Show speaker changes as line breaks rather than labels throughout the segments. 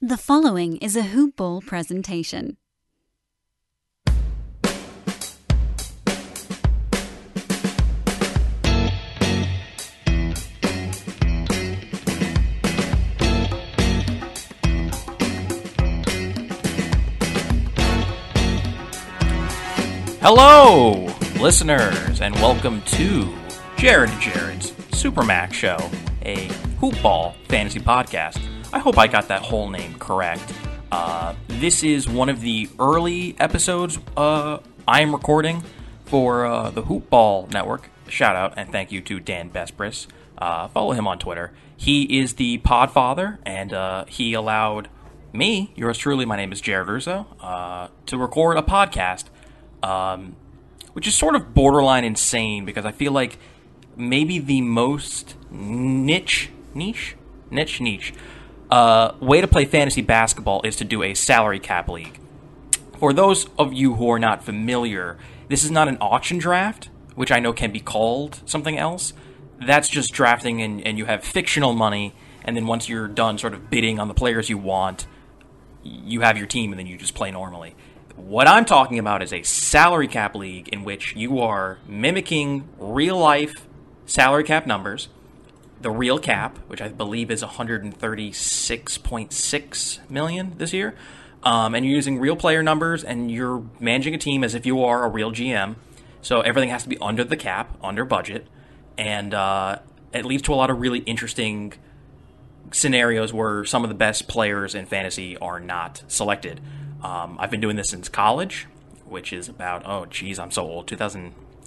The following is a Hoop Ball presentation.
Hello, listeners, and welcome to Jared and Jared's Supermax Show, a hoop ball fantasy podcast. I hope I got that whole name correct. Uh, this is one of the early episodes uh, I am recording for uh, the Hoop Ball Network. Shout out and thank you to Dan Besbris. Uh, follow him on Twitter. He is the Podfather, and uh, he allowed me, yours truly, my name is Jared Russo, uh, to record a podcast um, which is sort of borderline insane because I feel like maybe the most niche, niche, niche, niche uh, way to play fantasy basketball is to do a salary cap league. For those of you who are not familiar, this is not an auction draft, which I know can be called something else. That's just drafting, and, and you have fictional money, and then once you're done sort of bidding on the players you want, you have your team, and then you just play normally. What I'm talking about is a salary cap league in which you are mimicking real life salary cap numbers, the real cap, which I believe is 136.6 million this year, um, and you're using real player numbers and you're managing a team as if you are a real GM. So everything has to be under the cap, under budget, and uh, it leads to a lot of really interesting scenarios where some of the best players in fantasy are not selected. Um, I've been doing this since college, which is about oh geez, I'm so old.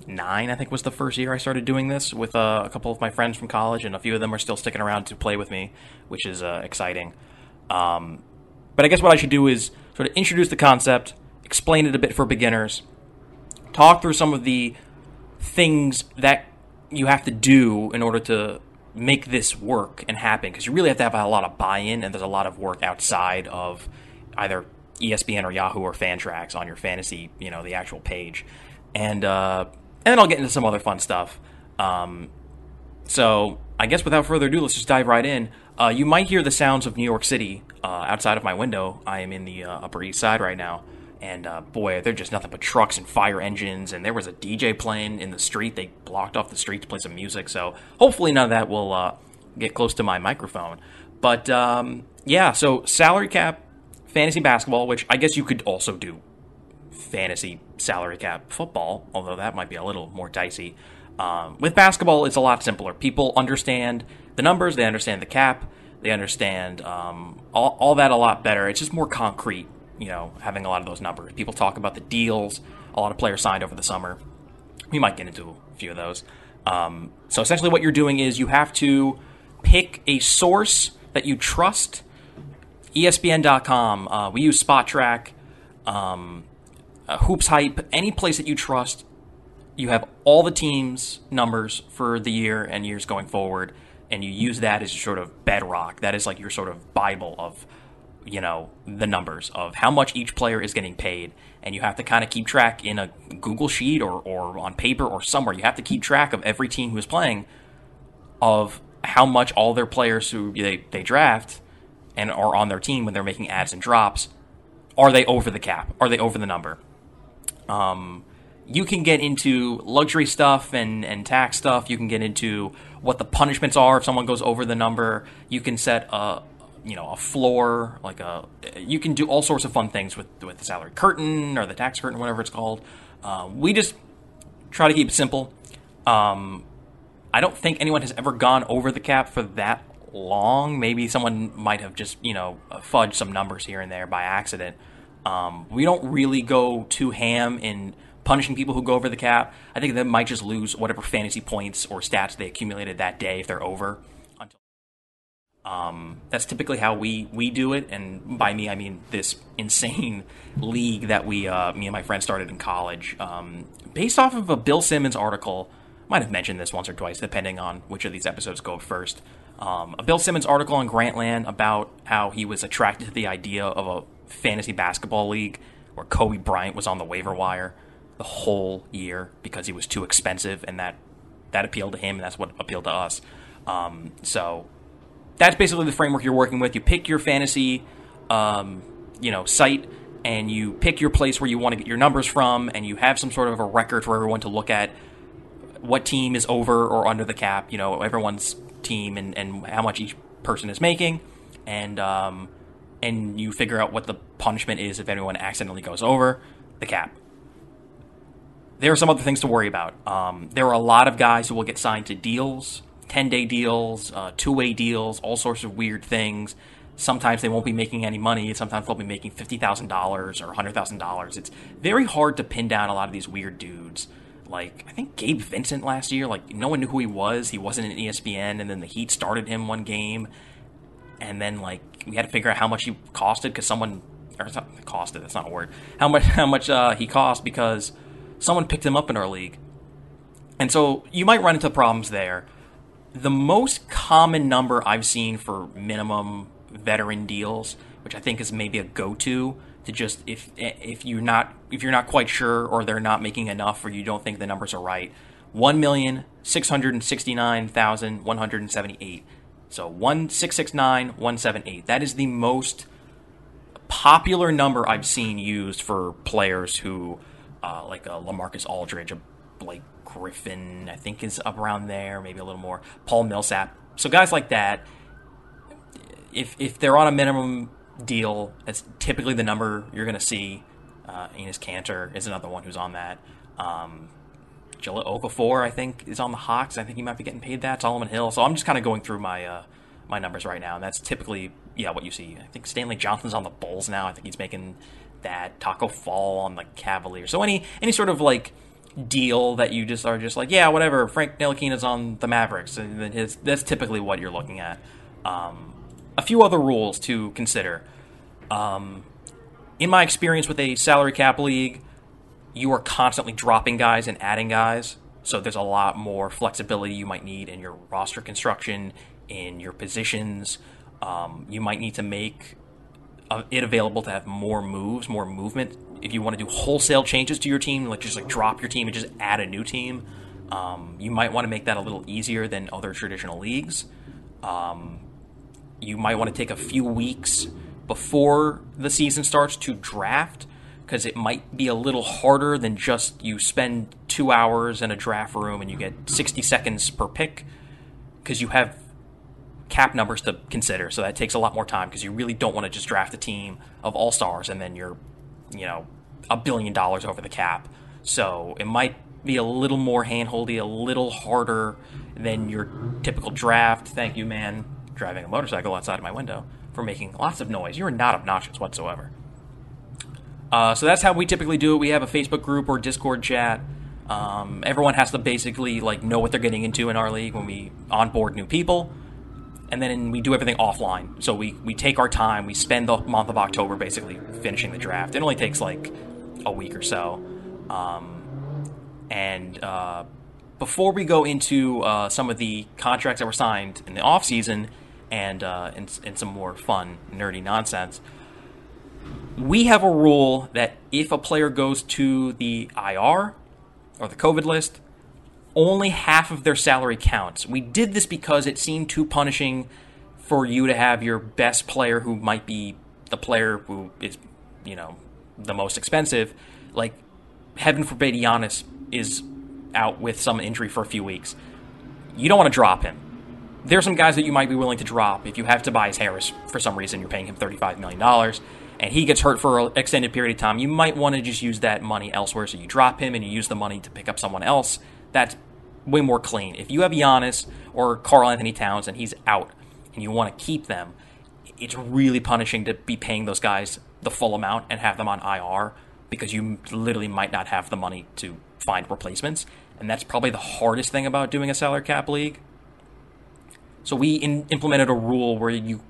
2009, I think, was the first year I started doing this with uh, a couple of my friends from college, and a few of them are still sticking around to play with me, which is uh, exciting. Um, but I guess what I should do is sort of introduce the concept, explain it a bit for beginners, talk through some of the things that you have to do in order to make this work and happen because you really have to have a lot of buy-in and there's a lot of work outside of either ESPN or Yahoo or Fantrax on your fantasy, you know, the actual page, and uh, and then I'll get into some other fun stuff. Um, so I guess without further ado, let's just dive right in. Uh, you might hear the sounds of New York City uh, outside of my window. I am in the uh, Upper East Side right now, and uh, boy, they're just nothing but trucks and fire engines. And there was a DJ playing in the street. They blocked off the street to play some music. So hopefully none of that will uh, get close to my microphone. But um, yeah, so salary cap fantasy basketball, which I guess you could also do fantasy salary cap football, although that might be a little more dicey. Um, with basketball, it's a lot simpler. People understand the numbers, they understand the cap, they understand um, all, all that a lot better. It's just more concrete, you know, having a lot of those numbers. People talk about the deals a lot of players signed over the summer. We might get into a few of those. Um, so essentially, what you're doing is you have to pick a source that you trust ESPN.com. Uh, we use Spotrac, um, uh, Hoops Hype, any place that you trust. You have all the teams' numbers for the year and years going forward, and you use that as your sort of bedrock. That is like your sort of Bible of, you know, the numbers of how much each player is getting paid. And you have to kind of keep track in a Google Sheet or, or on paper or somewhere. You have to keep track of every team who is playing of how much all their players who they, they draft and are on their team when they're making ads and drops, are they over the cap? Are they over the number? Um, you can get into luxury stuff and, and tax stuff. You can get into what the punishments are if someone goes over the number. You can set a you know a floor like a you can do all sorts of fun things with with the salary curtain or the tax curtain whatever it's called. Uh, we just try to keep it simple. Um, I don't think anyone has ever gone over the cap for that long. Maybe someone might have just, you know, fudged some numbers here and there by accident. Um, we don't really go too ham in punishing people who go over the cap. I think they might just lose whatever fantasy points or stats they accumulated that day if they're over. Um, that's typically how we, we do it, and by me I mean this insane league that we uh, me and my friend started in college, um, based off of a Bill Simmons article. Might have mentioned this once or twice, depending on which of these episodes go first. Um, a Bill Simmons article on Grantland about how he was attracted to the idea of a fantasy basketball league where Kobe Bryant was on the waiver wire the whole year because he was too expensive, and that that appealed to him, and that's what appealed to us. Um, so that's basically the framework you're working with. You pick your fantasy um, you know site and you pick your place where you want to get your numbers from, and you have some sort of a record for everyone to look at what team is over or under the cap. You know everyone's team and, and how much each person is making, and um, and you figure out what the punishment is if anyone accidentally goes over the cap. There are some other things to worry about. Um, there are a lot of guys who will get signed to deals, ten day deals, uh, two way deals, all sorts of weird things sometimes they won't be making any money. Sometimes they'll be making fifty thousand dollars or hundred thousand dollars. It's very hard to pin down a lot of these weird dudes. Like I think Gabe Vincent last year, like no one knew who he was. He wasn't in ESPN, and then the Heat started him one game, and then like we had to figure out how much he costed because someone or costed. That's not a word. How much how much uh, he cost because someone picked him up in our league, and so you might run into problems there. The most common number I've seen for minimum veteran deals, which I think is maybe a go-to to just if if you're not if you're not quite sure or they're not making enough or you don't think the numbers are right. One million six hundred sixty nine thousand one hundred seventy eight. So one six six nine one seven eight. That is the most popular number I've seen used for players who, uh, like a Lamarcus Aldridge, a Blake Griffin, I think is up around there, maybe a little more. Paul Millsap. So guys like that if if they're on a minimum deal, that's typically the number you're going to see. Uh, Enes Kanter is another one who's on that. Um, Jahlil Okafor, I think, is on the Hawks. I think he might be getting paid that. Solomon Hill. So I'm just kind of going through my uh, my numbers right now, and that's typically yeah what you see. I think Stanley Johnson's on the Bulls now. I think he's making that. Taco Fall on the Cavaliers. So any any sort of like deal that you just are just like yeah whatever. Frank Ntilikina's on the Mavericks, and his, that's typically what you're looking at. Um, a few other rules to consider. Um, in my experience with a salary cap league, you are constantly dropping guys and adding guys. So there's a lot more flexibility you might need in your roster construction, in your positions. Um, you might need to make uh, it available to have more moves, more movement. If you want to do wholesale changes to your team, like just like drop your team and just add a new team, um, you might want to make that a little easier than other traditional leagues. Um, you might want to take a few weeks before the season starts to draft because it might be a little harder than just you spend two hours in a draft room and you get 60 seconds per pick because you have cap numbers to consider. So that takes a lot more time because you really don't want to just draft a team of all stars and then you're, you know, a billion dollars over the cap. So it might be a little more handholdy, a little harder than your typical draft. Thank you, man driving a motorcycle outside of my window for making lots of noise. You are not obnoxious whatsoever. Uh, so that's how we typically do it. We have a Facebook group or Discord chat. Um, everyone has to basically like know what they're getting into in our league when we onboard new people, and then we do everything offline. So we we take our time. We spend the month of October basically finishing the draft. It only takes like a week or so, um, and uh, before we go into uh, some of the contracts that were signed in the off season and, uh, and, and some more fun, nerdy nonsense. We have a rule that if a player goes to the IR or the COVID list, only half of their salary counts. We did this because it seemed too punishing for you to have your best player who might be the player who is, you know, the most expensive. Like, heaven forbid Giannis is out with some injury for a few weeks. You don't want to drop him there are some guys that you might be willing to drop if you have Tobias Harris for some reason. You're paying him $35 million and he gets hurt for an extended period of time. You might want to just use that money elsewhere. So you drop him and you use the money to pick up someone else. That's way more clean. If you have Giannis or Karl-Anthony Towns and he's out and you want to keep them, it's really punishing to be paying those guys the full amount and have them on IR because you literally might not have the money to find replacements. And that's probably the hardest thing about doing a salary cap league so we in, implemented a rule where you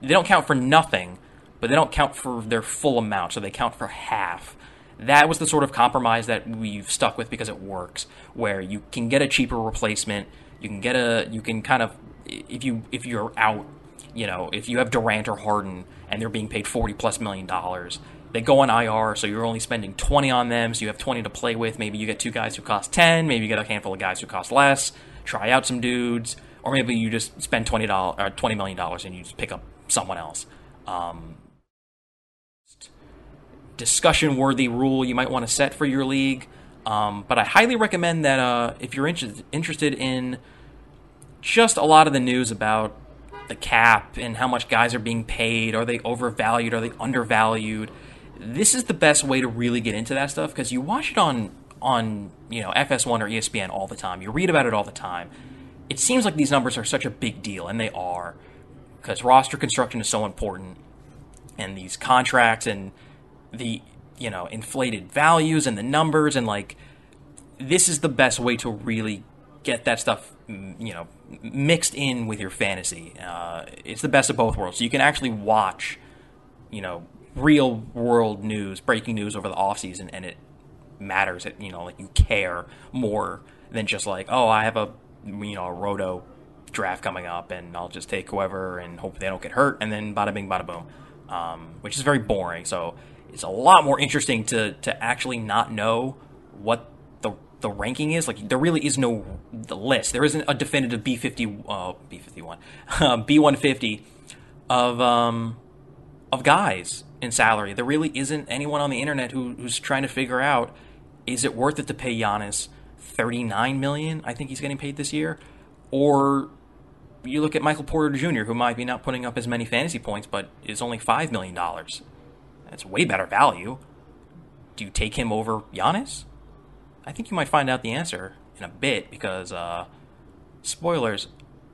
they don't count for nothing, but they don't count for their full amount, so they count for half. That was the sort of compromise that we've stuck with because it works, where you can get a cheaper replacement. You can get a you can kind of if you if you're out, you know, if you have Durant or Harden and they're being paid forty plus million dollars, they go on IR, so you're only spending 20 on them, so you have 20 to play with. Maybe you get two guys who cost 10, maybe you get a handful of guys who cost less, try out some dudes, or maybe you just spend twenty dollars or twenty million dollars and you just pick up someone else. Um, discussion worthy rule you might want to set for your league. Um, but I highly recommend that uh, if you're inter- interested in just a lot of the news about the cap and how much guys are being paid, are they overvalued, are they undervalued? This is the best way to really get into that stuff because you watch it on on you know FS1 or ESPN all the time. You read about it all the time. It seems like these numbers are such a big deal, and they are because roster construction is so important, and these contracts and the you know inflated values and the numbers and like this is the best way to really get that stuff you know mixed in with your fantasy. Uh, it's the best of both worlds. So you can actually watch you know real world news, breaking news over the off season, and it matters. It you know like you care more than just like oh I have a you know a roto draft coming up and I'll just take whoever and hope they don't get hurt and then bada bing bada boom, um, which is very boring. So it's a lot more interesting to to actually not know what the the ranking is. Like there really is no the list. There isn't a definitive B fifty uh, B fifty one B one fifty of um of guys in salary. There really isn't anyone on the internet who, who's trying to figure out is it worth it to pay Giannis thirty nine million? I think he's getting paid this year, or you look at Michael Porter Jr., who might be not putting up as many fantasy points, but is only five million dollars. That's way better value. Do you take him over Giannis? I think you might find out the answer in a bit because, uh, spoilers,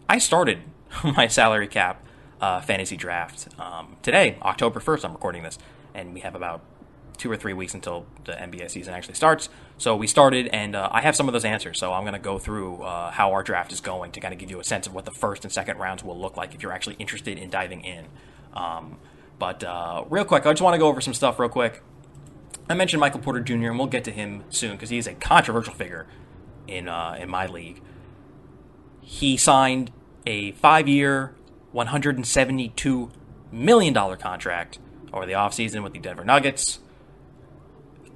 I started my salary cap uh, fantasy draft um, today, October 1st. I'm recording this, and we have about two or three weeks until the NBA season actually starts. So we started, and uh, I have some of those answers. So I'm going to go through uh, how our draft is going to kind of give you a sense of what the first and second rounds will look like if you're actually interested in diving in. Um, but uh, real quick, I just want to go over some stuff real quick. I mentioned Michael Porter Jr. and we'll get to him soon because he is a controversial figure in uh, in my league. He signed a five-year, one hundred and seventy-two million dollar contract over the offseason with the Denver Nuggets.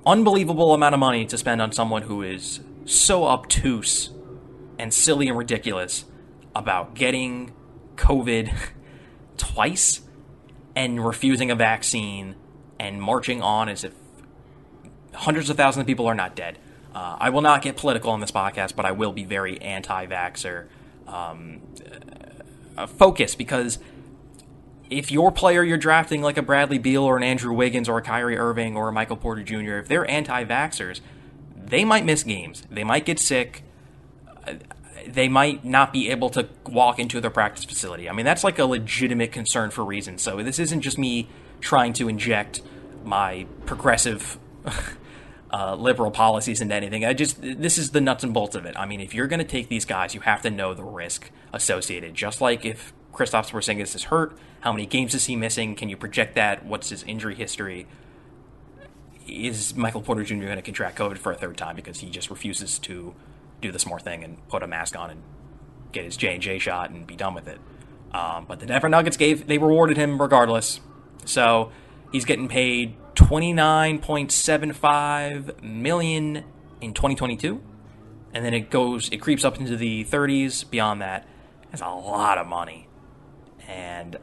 Unbelievable amount of money to spend on someone who is so obtuse and silly and ridiculous about getting COVID twice and refusing a vaccine and marching on as if hundreds of thousands of people are not dead. Uh, I will not get political on this podcast, but I will be very anti-vaxxer um, uh, focus because if your player you're drafting like a Bradley Beal or an Andrew Wiggins or a Kyrie Irving or a Michael Porter Jr., if they're anti-vaxxers, they might miss games. They might get sick they might not be able to walk into their practice facility. I mean, that's like a legitimate concern for reasons. So this isn't just me trying to inject my progressive uh, liberal policies into anything. I just this is the nuts and bolts of it. I mean, if you're going to take these guys, you have to know the risk associated. Just like if Kristaps Porzingis is hurt, how many games is he missing? Can you project that? What's his injury history? Is Michael Porter Jr. going to contract COVID for a third time because he just refuses to do the smart thing and put a mask on and get his J and J shot and be done with it. Um, but the Denver Nuggets gave they rewarded him regardless, so he's getting paid twenty nine point seven five million in twenty twenty two, and then it goes it creeps up into the thirties. Beyond that, that's a lot of money, and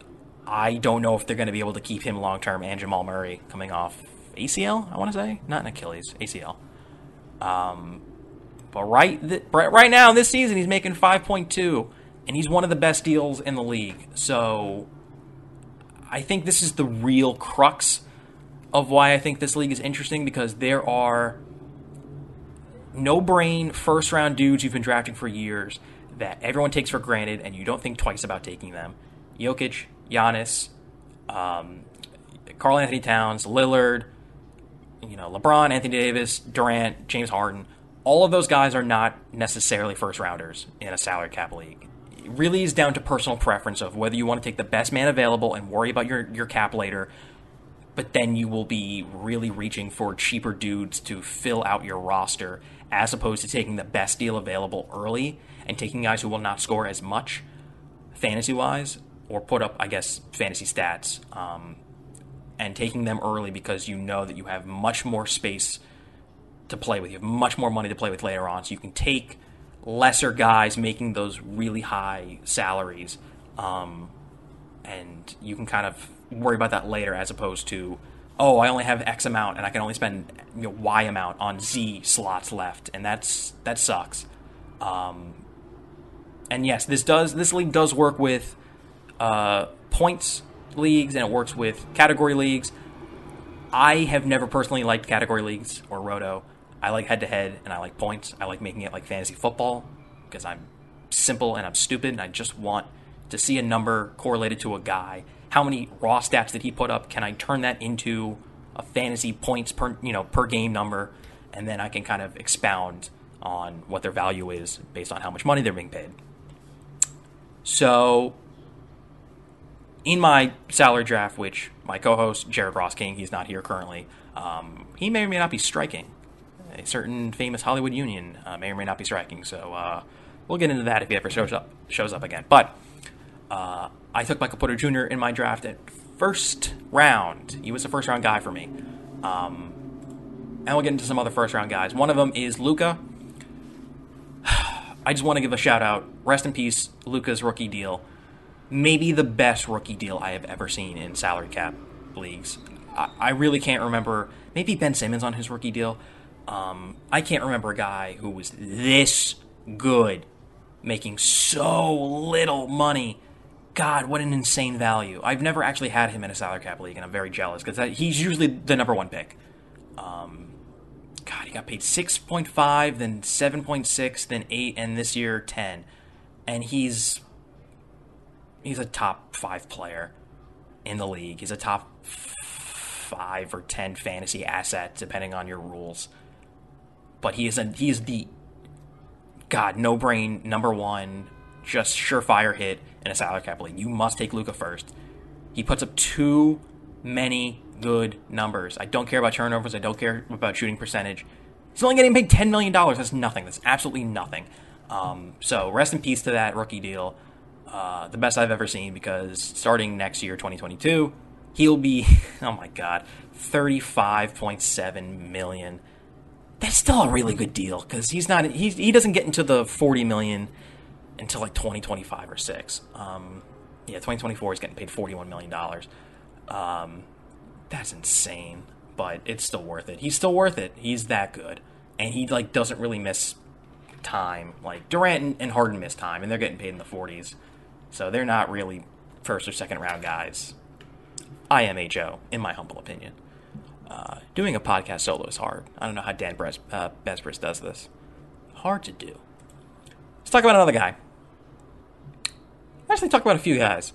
I don't know if they're going to be able to keep him long term. And Jamal Murray coming off ACL, I want to say, not an Achilles, ACL. Um, but right, th- right now this season, he's making 5.2, and he's one of the best deals in the league. So I think this is the real crux of why I think this league is interesting because there are no brain first round dudes you've been drafting for years that everyone takes for granted and you don't think twice about taking them. Jokic, Giannis, um, Karl-Anthony Towns, Lillard, you know, LeBron, Anthony Davis, Durant, James Harden all of those guys are not necessarily first rounders in a salary cap league. It really is down to personal preference of whether you want to take the best man available and worry about your, your cap later, but then you will be really reaching for cheaper dudes to fill out your roster as opposed to taking the best deal available early and taking guys who will not score as much fantasy wise or put up, I guess, fantasy stats um, and taking them early because you know that you have much more space to play with. You have much more money to play with later on, so you can take lesser guys making those really high salaries, um, and you can kind of worry about that later as opposed to oh, I only have X amount and I can only spend you know, Y amount on Z slots left, and that's that sucks. Um, and yes, this does this league does work with uh, points leagues and it works with category leagues. I have never personally liked category leagues or roto. I like head to head and I like points. I like making it like fantasy football because I'm simple and I'm stupid and I just want to see a number correlated to a guy. How many raw stats did he put up? Can I turn that into a fantasy points per you know per game number, and then I can kind of expound on what their value is based on how much money they're being paid. So, in my salary draft, which my co-host Jared Ross King, he's not here currently, um, he may or may not be striking. A certain famous Hollywood union uh, may or may not be striking. So uh, we'll get into that if he ever shows up shows up again. But uh, I took Michael Porter Jr. in my draft at first round. He was a first round guy for me. Um, and we'll get into some other first round guys. One of them is Luka. I just want to give a shout out. Rest in peace, Luka's rookie deal. Maybe the best rookie deal I have ever seen in salary cap leagues. I, I really can't remember. Maybe Ben Simmons on his rookie deal. Um, I can't remember a guy who was this good, making so little money God, what an insane value. I've never actually had him in a salary cap league, and I'm very jealous because he's usually the number one pick. Um, God, he got paid 6.5, then 7.6, then 8, and this year 10. And he's he's a top 5 player in the league. He's a top 5 or 10 fantasy asset depending on your rules. But he is a he is the God, no brain number 1 just surefire hit in a salary cap league. You must take Luka first. He puts up too many good numbers. I don't care about turnovers. I don't care about shooting percentage. He's only getting paid $10 million. That's nothing. That's absolutely nothing. Um, so rest in peace to that rookie deal. Uh, the best I've ever seen because starting next year, 2022, he'll be, oh my God, 35.7 million. That's still a really good deal because he's not, he's, he doesn't get into the 40 million until like 2025 or six. Um, yeah, 2024 is getting paid 41 million dollars. Um, that's insane, but it's still worth it. He's still worth it. He's that good, and he like doesn't really miss time. Like Durant and, and Harden miss time, and they're getting paid in the 40s, so they're not really first or second round guys. IMHO, in my humble opinion. Uh, doing a podcast solo is hard. I don't know how Dan Bres- uh, does this. Hard to do. Let's talk about another guy actually talk about a few guys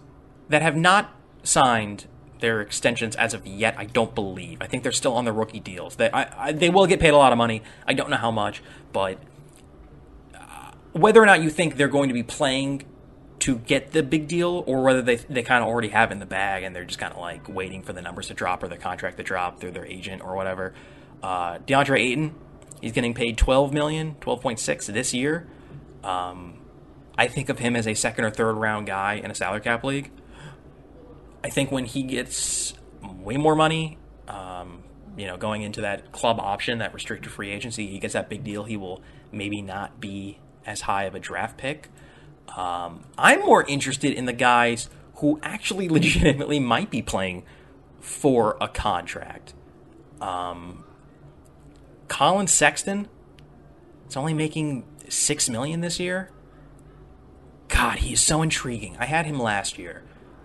that have not signed their extensions as of yet. I don't believe. I think they're still on their rookie deals. They I, I, they will get paid a lot of money. I don't know how much, but uh, whether or not you think they're going to be playing to get the big deal, or whether they they kind of already have in the bag and they're just kind of like waiting for the numbers to drop or the contract to drop through their agent or whatever. Uh, DeAndre Ayton, he's getting paid 12 million, 12.6 this year. Um, I think of him as a second or third round guy in a salary cap league. I think when he gets way more money, um, you know, going into that club option, that restricted free agency, he gets that big deal. He will maybe not be as high of a draft pick. Um, I'm more interested in the guys who actually legitimately might be playing for a contract. Um, Collin Sexton, it's only making six million this year. God, he is so intriguing. I had him last year,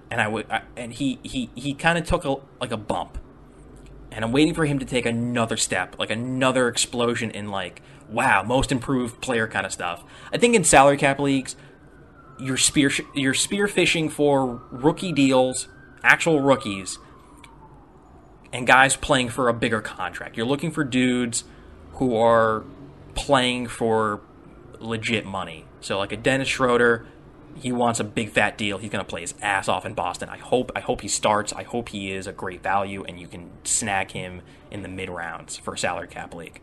and I would, and he he he kind of took a like a bump, and I'm waiting for him to take another step, like another explosion in like wow, most improved player kind of stuff. I think in salary cap leagues, you're spear you're spear fishing for rookie deals, actual rookies, and guys playing for a bigger contract. You're looking for dudes who are playing for legit money. So like a Dennis Schroeder, he wants a big fat deal. He's going to play his ass off in Boston. I hope I hope he starts. I hope he is a great value and you can snag him in the mid rounds for a salary cap league.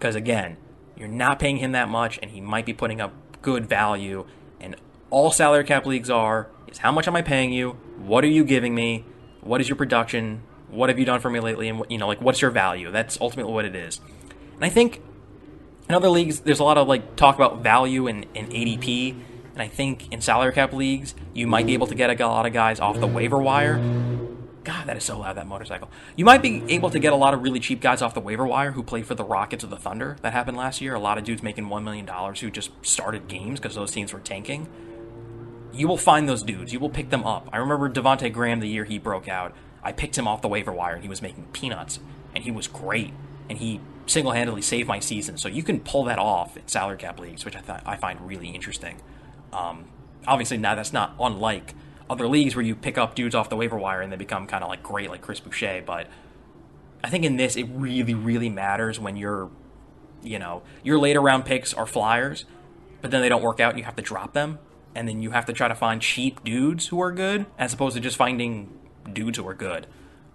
Cuz again, you're not paying him that much and he might be putting up good value and all salary cap leagues are is how much am I paying you? What are you giving me? What is your production? What have you done for me lately and you know like what's your value? That's ultimately what it is. And I think in other leagues, there's a lot of like talk about value and, and ADP, and I think in salary cap leagues, you might be able to get a lot of guys off the waiver wire. God, that is so loud, that motorcycle. You might be able to get a lot of really cheap guys off the waiver wire who play for the Rockets or the Thunder. That happened last year. A lot of dudes making $1 million who just started games because those teams were tanking. You will find those dudes. You will pick them up. I remember Devonte Graham the year he broke out. I picked him off the waiver wire and he was making peanuts. And he was great. And he single handedly saved my season. So you can pull that off in salary cap leagues, which I, th- I find really interesting. Um, obviously, now that's not unlike other leagues where you pick up dudes off the waiver wire and they become kind of like great, like Chris Boucher. But I think in this, it really, really matters when you're, you know, your later round picks are flyers, but then they don't work out and you have to drop them. And then you have to try to find cheap dudes who are good as opposed to just finding dudes who are good.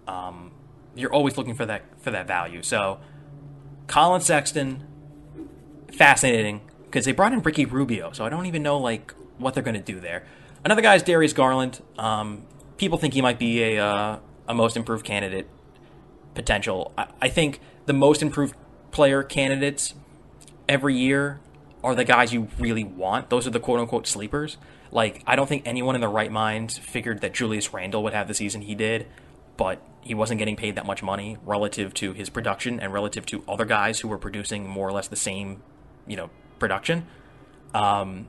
Um, you're always looking for that for that value. So Collin Sexton, fascinating because they brought in Ricky Rubio, so I don't even know like what they're going to do there. Another guy is Darius Garland. Um, people think he might be a uh, a most improved candidate potential. I, I think the most improved player candidates every year are the guys you really want. Those are the quote unquote sleepers. Like, I don't think anyone in their right mind figured that Julius Randle would have the season he did, but he wasn't getting paid that much money relative to his production and relative to other guys who were producing more or less the same, you know, production. Um,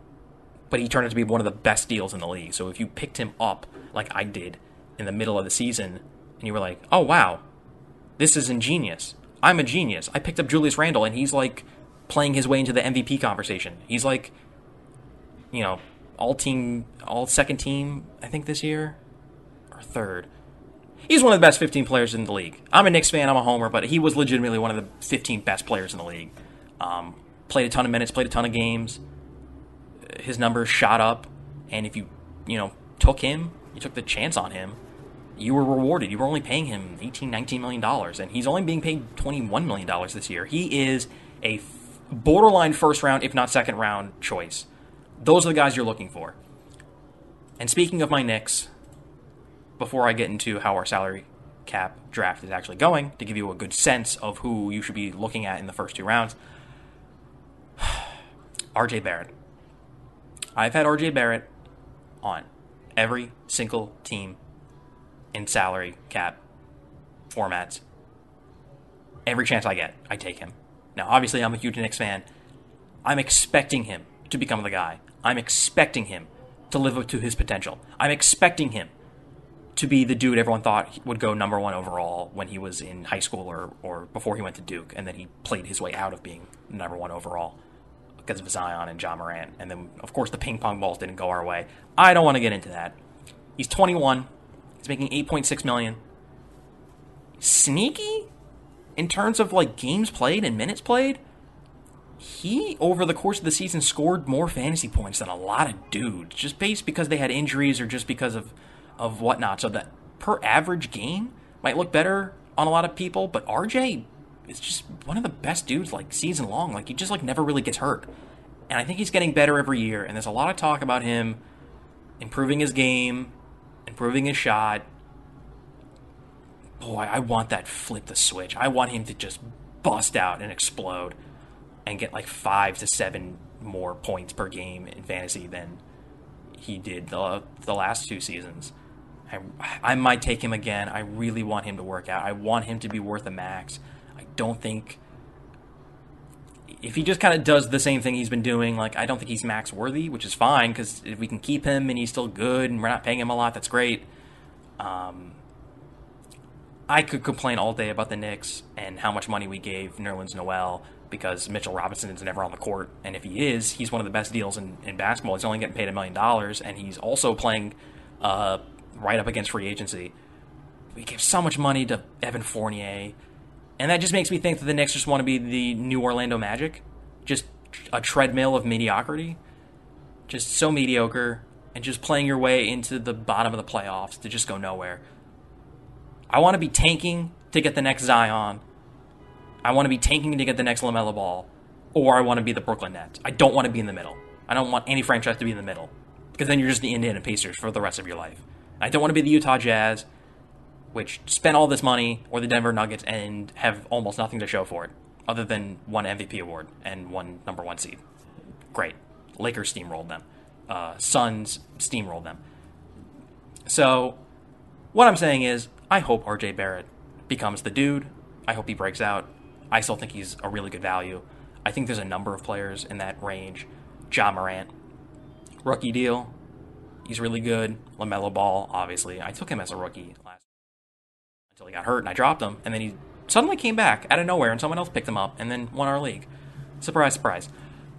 but he turned out to be one of the best deals in the league. So if you picked him up like I did in the middle of the season, and you were like, "Oh wow, this is ingenious. I'm a genius. I picked up Julius Randle, and he's like playing his way into the MVP conversation. He's like, you know, all team, all second team, I think this year, or third. He's one of the best 15 players in the league. I'm a Knicks fan, I'm a homer, but he was legitimately one of the 15 best players in the league. Um, played a ton of minutes, played a ton of games. His numbers shot up, and if you, you know, took him, you took the chance on him, you were rewarded. You were only paying him 18, 19 million dollars, and he's only being paid 21 million dollars this year. He is a borderline first round, if not second round choice. Those are the guys you're looking for. And speaking of my Knicks, before I get into how our salary cap draft is actually going, to give you a good sense of who you should be looking at in the first two rounds, RJ Barrett. I've had RJ Barrett on every single team in salary cap formats. Every chance I get, I take him. Now, obviously, I'm a huge Knicks fan. I'm expecting him to become the guy. I'm expecting him to live up to his potential. I'm expecting him to be the dude everyone thought would go number one overall when he was in high school or, or before he went to Duke, and then he played his way out of being number one overall because of Zion and Ja Morant. And then, of course, the ping pong balls didn't go our way. I don't want to get into that. He's 21. He's making 8.6 million. Sneaky in terms of like games played and minutes played. He over the course of the season scored more fantasy points than a lot of dudes, just based because they had injuries or just because of of whatnot. So that per average game might look better on a lot of people, but RJ is just one of the best dudes like season long. Like he just like never really gets hurt. And I think he's getting better every year and there's a lot of talk about him improving his game, improving his shot. Boy, I want that flip the switch. I want him to just bust out and explode and get like 5 to 7 more points per game in fantasy than he did the the last two seasons. I, I might take him again. I really want him to work out. I want him to be worth a max. Don't think if he just kind of does the same thing he's been doing, like I don't think he's max worthy, which is fine because if we can keep him and he's still good and we're not paying him a lot, that's great. Um, I could complain all day about the Knicks and how much money we gave Nerlens Noel because Mitchell Robinson is never on the court, and if he is, he's one of the best deals in, in basketball. He's only getting paid a million dollars, and he's also playing uh, right up against free agency. We gave so much money to Evan Fournier, and that just makes me think that the Knicks just want to be the new Orlando Magic, just a treadmill of mediocrity, just so mediocre, and just playing your way into the bottom of the playoffs to just go nowhere. I want to be tanking to get the next Zion I want to be tanking to get the next LaMelo ball, or I want to be the Brooklyn Nets. I don't want to be in the middle. I don't want any franchise to be in the middle because then you're just the Indiana Pacers for the rest of your life. I don't want to be the Utah Jazz, which spent all this money, or the Denver Nuggets and have almost nothing to show for it other than one MVP award and one number one seed. Great. Lakers steamrolled them. Uh, Suns steamrolled them. So, what I'm saying is, I hope RJ Barrett becomes the dude. I hope he breaks out. I still think he's a really good value. I think there's a number of players in that range. Ja Morant, rookie deal. He's really good. LaMelo Ball, obviously. I took him as a rookie until he got hurt and I dropped him. And then he suddenly came back out of nowhere and someone else picked him up and then won our league. Surprise, surprise.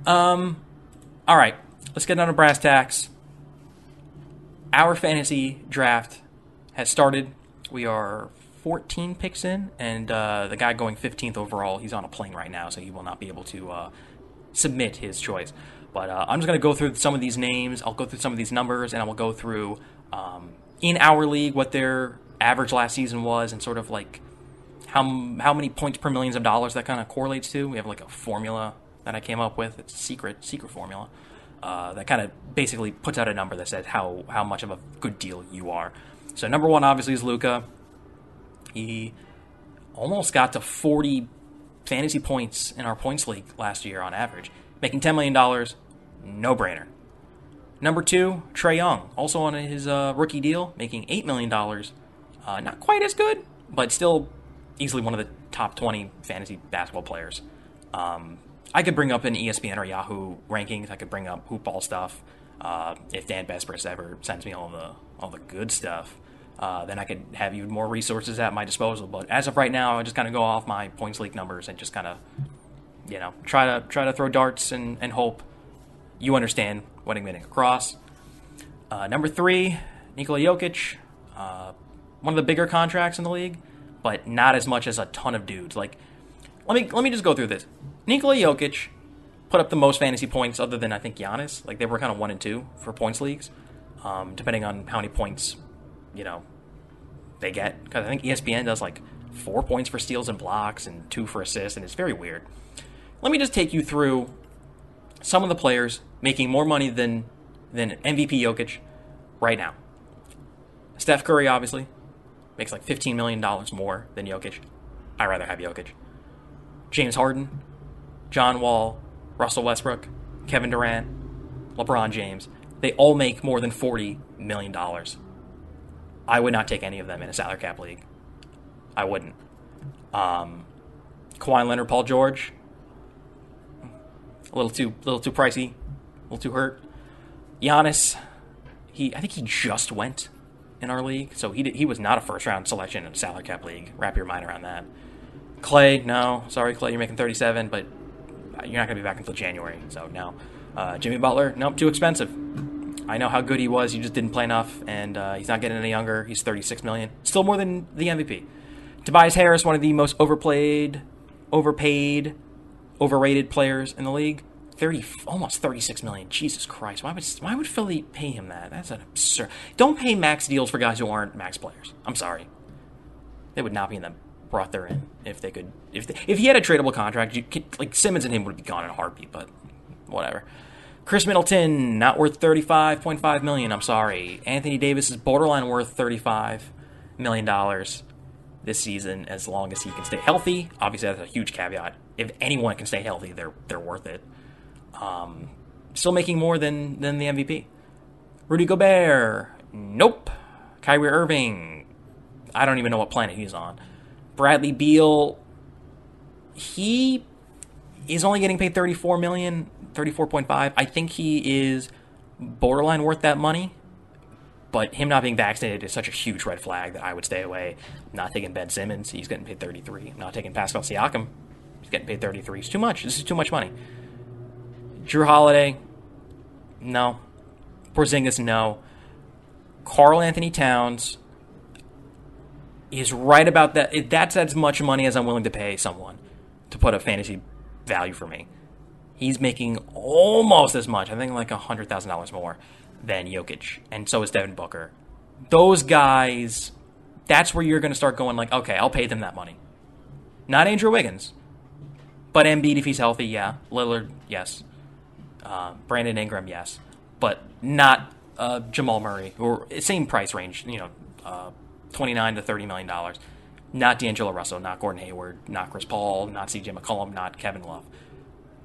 Um, all right, let's get down to brass tacks. Our fantasy draft has started. We are 14 picks in, and uh, the guy going 15th overall, he's on a plane right now, so he will not be able to uh, submit his choice. But uh, I'm just going to go through some of these names. I'll go through some of these numbers, and I will go through um, in our league what their average last season was, and sort of like how how many points per millions of dollars that kind of correlates to. We have like a formula that I came up with. It's secret secret formula uh, that kind of basically puts out a number that says how how much of a good deal you are. So number one obviously is Luka. He almost got to 40 fantasy points in our points league last year on average, making $10 million, no brainer. Number two, Trae Young, also on his uh, rookie deal, making $8 million. Uh, not quite as good, but still easily one of the top 20 fantasy basketball players. Um, I could bring up an ESPN or Yahoo rankings. I could bring up hoopball stuff. Uh, if Dan Besbris ever sends me all the all the good stuff, uh, then I could have even more resources at my disposal. But as of right now, I just kind of go off my points league numbers and just kind of, you know, try to try to throw darts and, and hope you understand what I'm getting across. Uh, number three, Nikola Jokic, uh, one of the bigger contracts in the league, but not as much as a ton of dudes. Like, let me let me just go through this. Nikola Jokic put up the most fantasy points, other than I think Giannis. Like they were kind of one and two for points leagues, um, depending on how many points, you know, they get. Because I think ESPN does like four points for steals and blocks and two for assists, and it's very weird. Let me just take you through some of the players making more money than than MVP Jokic right now. Steph Curry obviously makes like fifteen million dollars more than Jokic. I'd rather have Jokic. James Harden, John Wall, Russell Westbrook, Kevin Durant, LeBron James, they all make more than $40 million. I would not take any of them in a salary cap league. I wouldn't. Um, Kawhi Leonard, Paul George, a little too, little too pricey, a little too hurt. Giannis, he, I think he just went in our league, so he did, he was not a first round selection in a salary cap league. Wrap your mind around that. Klay, no, sorry, Klay, you're making 37, but you're not going to be back until January, so no. Uh, Jimmy Butler, nope, too expensive. I know how good he was. He just didn't play enough, and uh, he's not getting any younger. He's 36 million, still more than the MVP. Tobias Harris, one of the most overplayed, overpaid, overrated players in the league. 30, almost 36 million. Jesus Christ. Why would, why would Philly pay him that? That's an absurd. Don't pay max deals for guys who aren't max players. I'm sorry. They would not be in the brought there in if they could if they, if he had a tradable contract you could, like Simmons and him would be gone in a heartbeat but whatever Khris Middleton not worth 35.5 million I'm sorry Anthony Davis is borderline worth 35 million dollars this season as long as he can stay healthy obviously that's a huge caveat if anyone can stay healthy they're they're worth it um, still making more than than the MVP Rudy Gobert nope Kyrie Irving I don't even know what planet he's on Bradley Beal, he is only getting paid 34 million, 34.5. I think he is borderline worth that money. But him not being vaccinated is such a huge red flag that I would stay away. Not taking Ben Simmons, he's getting paid 33. I'm not taking Pascal Siakam, he's getting paid 33. It's too much. This is too much money. Jrue Holiday, no. Porzingis, no. Karl-Anthony Towns, is right about that. That's as much money as I'm willing to pay someone to put a fantasy value for me. He's making almost as much, I think like $100,000 more than Jokic. And so is Devin Booker. Those guys, that's where you're going to start going like, okay, I'll pay them that money. Not Andrew Wiggins. But Embiid, if he's healthy, yeah. Lillard, yes. Uh, Brandon Ingram, yes. But not uh, Jamal Murray, or same price range, you know, uh, 29 to 30 million dollars. Not D'Angelo Russell, not Gordon Hayward, not Chris Paul, not CJ McCollum, not Kevin Love.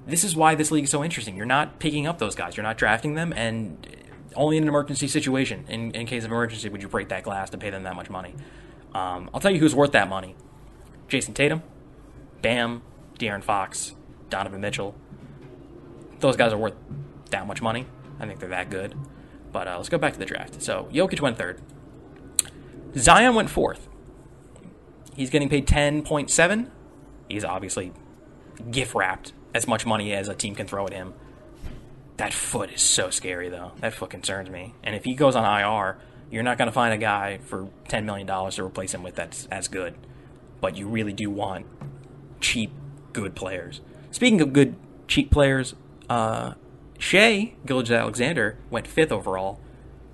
This is why this league is so interesting. You're not picking up those guys. You're not drafting them, and only in an emergency situation. In, in case of emergency, would you break that glass to pay them that much money? Um, I'll tell you who's worth that money: Jayson Tatum, Bam, De'Aaron Fox, Donovan Mitchell. Those guys are worth that much money. I think they're that good. But uh, let's go back to the draft. So Jokic went third. Zion went fourth. He's getting paid ten point seven. He's obviously gift wrapped as much money as a team can throw at him. That foot is so scary, though. That foot concerns me. And if he goes on IR, you're not going to find a guy for $10 million to replace him with that's as good. But you really do want cheap, good players. Speaking of good, cheap players, uh, Shai Gilgeous-Alexander went fifth overall.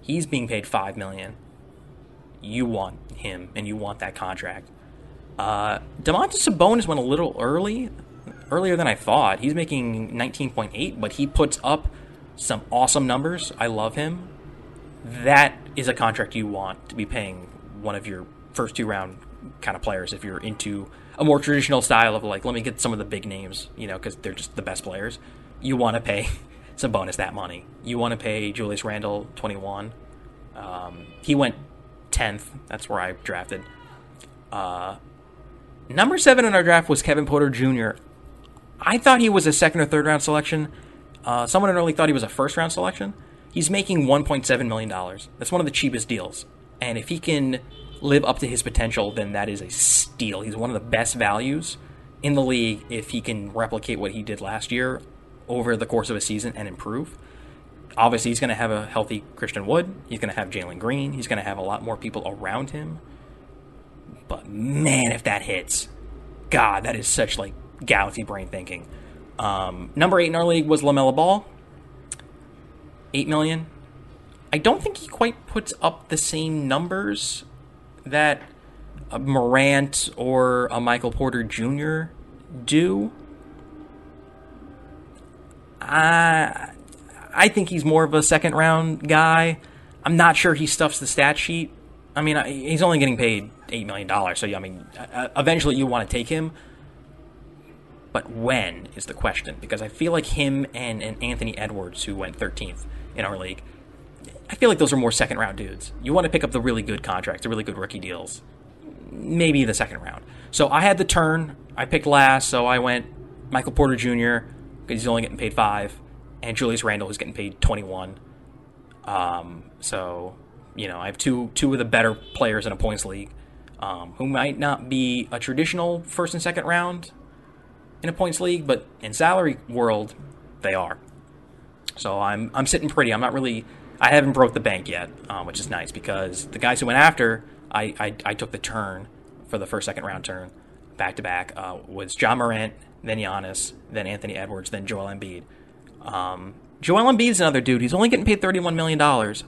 He's being paid 5 million. You want him, and you want that contract. Uh, Domantas Sabonis went a little early earlier than I thought. He's making 19.8, but he puts up some awesome numbers. I love him. That is a contract you want to be paying one of your first two round kind of players if you're into a more traditional style of like, let me get some of the big names, you know, because they're just the best players. You want to pay Sabonis that money. You want to pay Julius Randle 21. Um, he went 10th. That's where I drafted. Uh, number seven in our draft was Kevin Porter Jr. I thought he was a second or third round selection. Uh, someone in early thought he was a first round selection. He's making $1.7 million. That's one of the cheapest deals. And if he can live up to his potential, then that is a steal. He's one of the best values in the league if he can replicate what he did last year over the course of a season and improve. Obviously, he's going to have a healthy Christian Wood. He's going to have Jalen Green. He's going to have a lot more people around him. But man, if that hits, God, that is such like galaxy brain thinking. Um, number eight in our league was LaMelo Ball. Eight million. I don't think he quite puts up the same numbers that a Morant or a Michael Porter Jr. do. I I think he's more of a second round guy. I'm not sure he stuffs the stat sheet. I mean, he's only getting paid eight million dollars, so I mean, uh, uh, eventually you want to take him. But when is the question? Because I feel like him and, and Anthony Edwards, who went 13th in our league, I feel like those are more second round dudes. You want to pick up the really good contracts, the really good rookie deals, maybe the second round. So I had the turn. I picked last, so I went Michael Porter Jr. because he's only getting paid five, and Julius Randle who's getting paid 21. Um, so you know I have two two of the better players in a points league, um, who might not be a traditional first and second round in a points league, but in salary world, they are. So I'm I'm sitting pretty. I'm not really. I haven't broke the bank yet, um, which is nice because the guys who went after, I, I, I took the turn for the first second round turn, back to back, uh, was Ja Morant, then Giannis, then Anthony Edwards, then Joel Embiid. Um, Joel Embiid's another dude. He's only getting paid thirty one million dollars,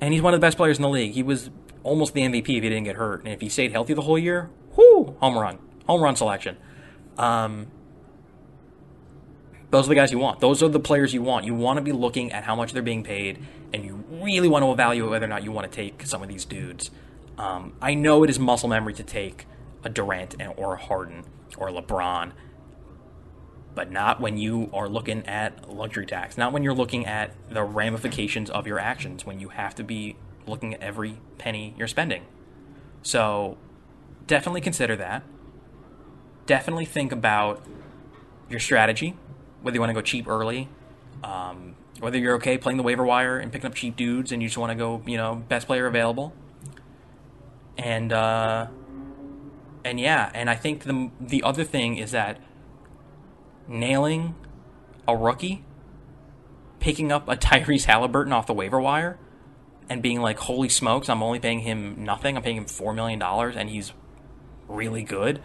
and he's one of the best players in the league. He was almost the MVP if he didn't get hurt, and if he stayed healthy the whole year, whoo, home run, home run selection. Um, those are the guys you want. Those are the players you want. You want to be looking at how much they're being paid, and you really want to evaluate whether or not you want to take some of these dudes. Um, I know it is muscle memory to take a Durant or a Harden or a LeBron, but not when you are looking at luxury tax. Not when you're looking at the ramifications of your actions. When you have to be looking at every penny you're spending. So definitely consider that definitely think about your strategy, whether you want to go cheap early, um, whether you're okay playing the waiver wire and picking up cheap dudes, and you just want to go, you know, best player available. And uh, and yeah, and I think the the other thing is that nailing a rookie, picking up a Tyrese Halliburton off the waiver wire, and being like, "Holy smokes! I'm only paying him nothing. I'm paying him four million dollars, and he's really good."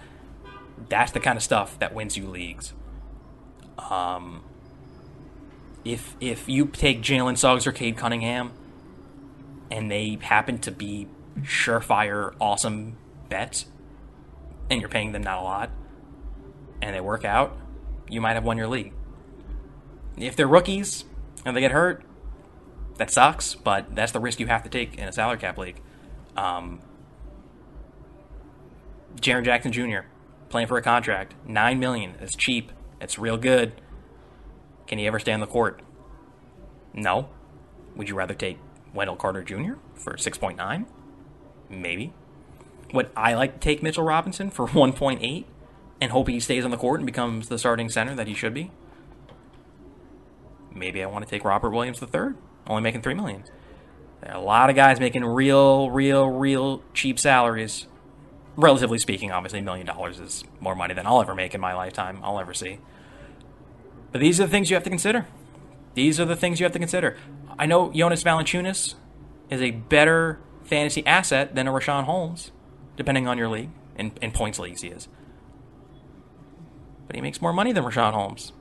that's the kind of stuff that wins you leagues. Um, if if you take Jalen Suggs or Cade Cunningham, and they happen to be surefire, awesome bets, and you're paying them not a lot, and they work out, you might have won your league. If they're rookies and they get hurt, that sucks, but that's the risk you have to take in a salary cap league. Um, Jaren Jackson Jr playing for a contract. Nine million. It's cheap. It's real good. Can he ever stay on the court? No. Would you rather take Wendell Carter Jr. for 6.9? Maybe. Would I like to take Mitchell Robinson for 1.8 and hope he stays on the court and becomes the starting center that he should be? Maybe I want to take Robert Williams III, only making three million. A lot of guys making real, real, real cheap salaries. Relatively speaking, obviously, a million dollars is more money than I'll ever make in my lifetime. I'll ever see. But these are the things you have to consider. These are the things you have to consider. I know Jonas Valanciunas is a better fantasy asset than a Richaun Holmes, depending on your league. In, in points leagues, he is. But he makes more money than Richaun Holmes.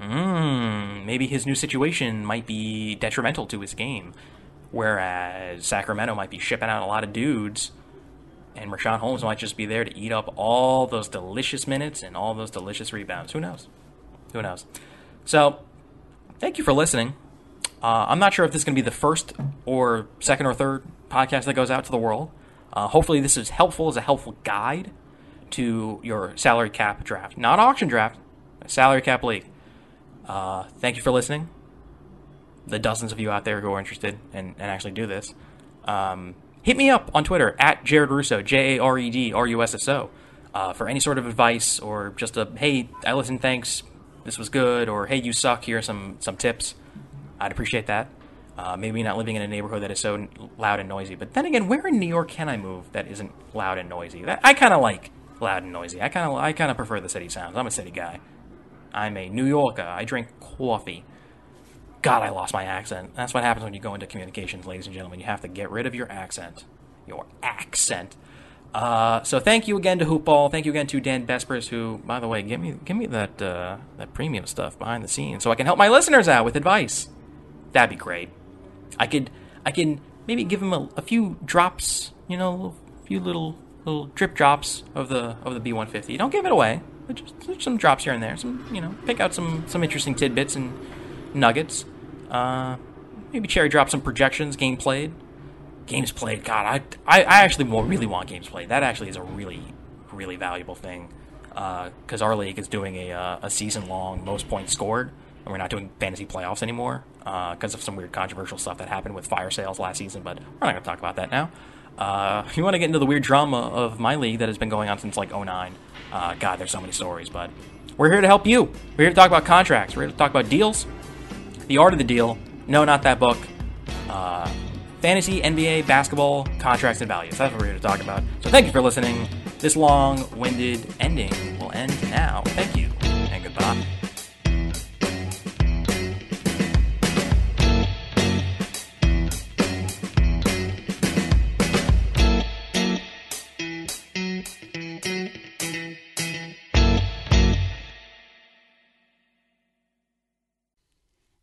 Hmm, maybe his new situation might be detrimental to his game. Whereas Sacramento might be shipping out a lot of dudes, and Richaun Holmes might just be there to eat up all those delicious minutes and all those delicious rebounds. Who knows? Who knows? So, thank you for listening. Uh, I'm not sure if this is going to be the first or second or third podcast that goes out to the world. Uh, hopefully, this is helpful as a helpful guide to your salary cap draft, not auction draft, salary cap league. Uh, thank you for listening. The dozens of you out there who are interested and, and actually do this. Um, hit me up on Twitter at Jared Russo, J A R E D R U S S O, uh, for any sort of advice or just a hey, I listened, thanks, this was good, or hey, you suck, here are some, some tips. I'd appreciate that. Uh, maybe not living in a neighborhood that is so loud and noisy. But then again, where in New York can I move that isn't loud and noisy? That I kind of like loud and noisy. I kind of I kind of prefer the city sounds. I'm a city guy. I'm a New Yorker. I drink coffee. God, I lost my accent. That's what happens when you go into communications, ladies and gentlemen. You have to get rid of your accent. Your accent. Uh, so thank you again to Hoopball. Thank you again to Dan Besbris, who, by the way, give me give me that uh, that premium stuff behind the scenes so I can help my listeners out with advice. That'd be great. I could I can maybe give him a, a few drops, you know, a few little little drip drops of the of the B150. Don't give it away. Just, just some drops here and there. Some you know, pick out some some interesting tidbits and nuggets. Uh, maybe cherry drop some projections, game played, games played. God, I I, I actually really want games played. That actually is a really really valuable thing because uh, our league is doing a uh, a season long most points scored, and we're not doing fantasy playoffs anymore because uh, of some weird controversial stuff that happened with fire sales last season. But we're not going to talk about that now. Uh, you want to get into the weird drama of my league that has been going on since like 09, uh, God, there's so many stories, but we're here to help you. We're here to talk about contracts. We're here to talk about deals, the art of the deal. No, not that book. Uh, fantasy, NBA, basketball, contracts, and values. That's what we're here to talk about. So thank you for listening. This long winded ending will end now. Thank you, and goodbye.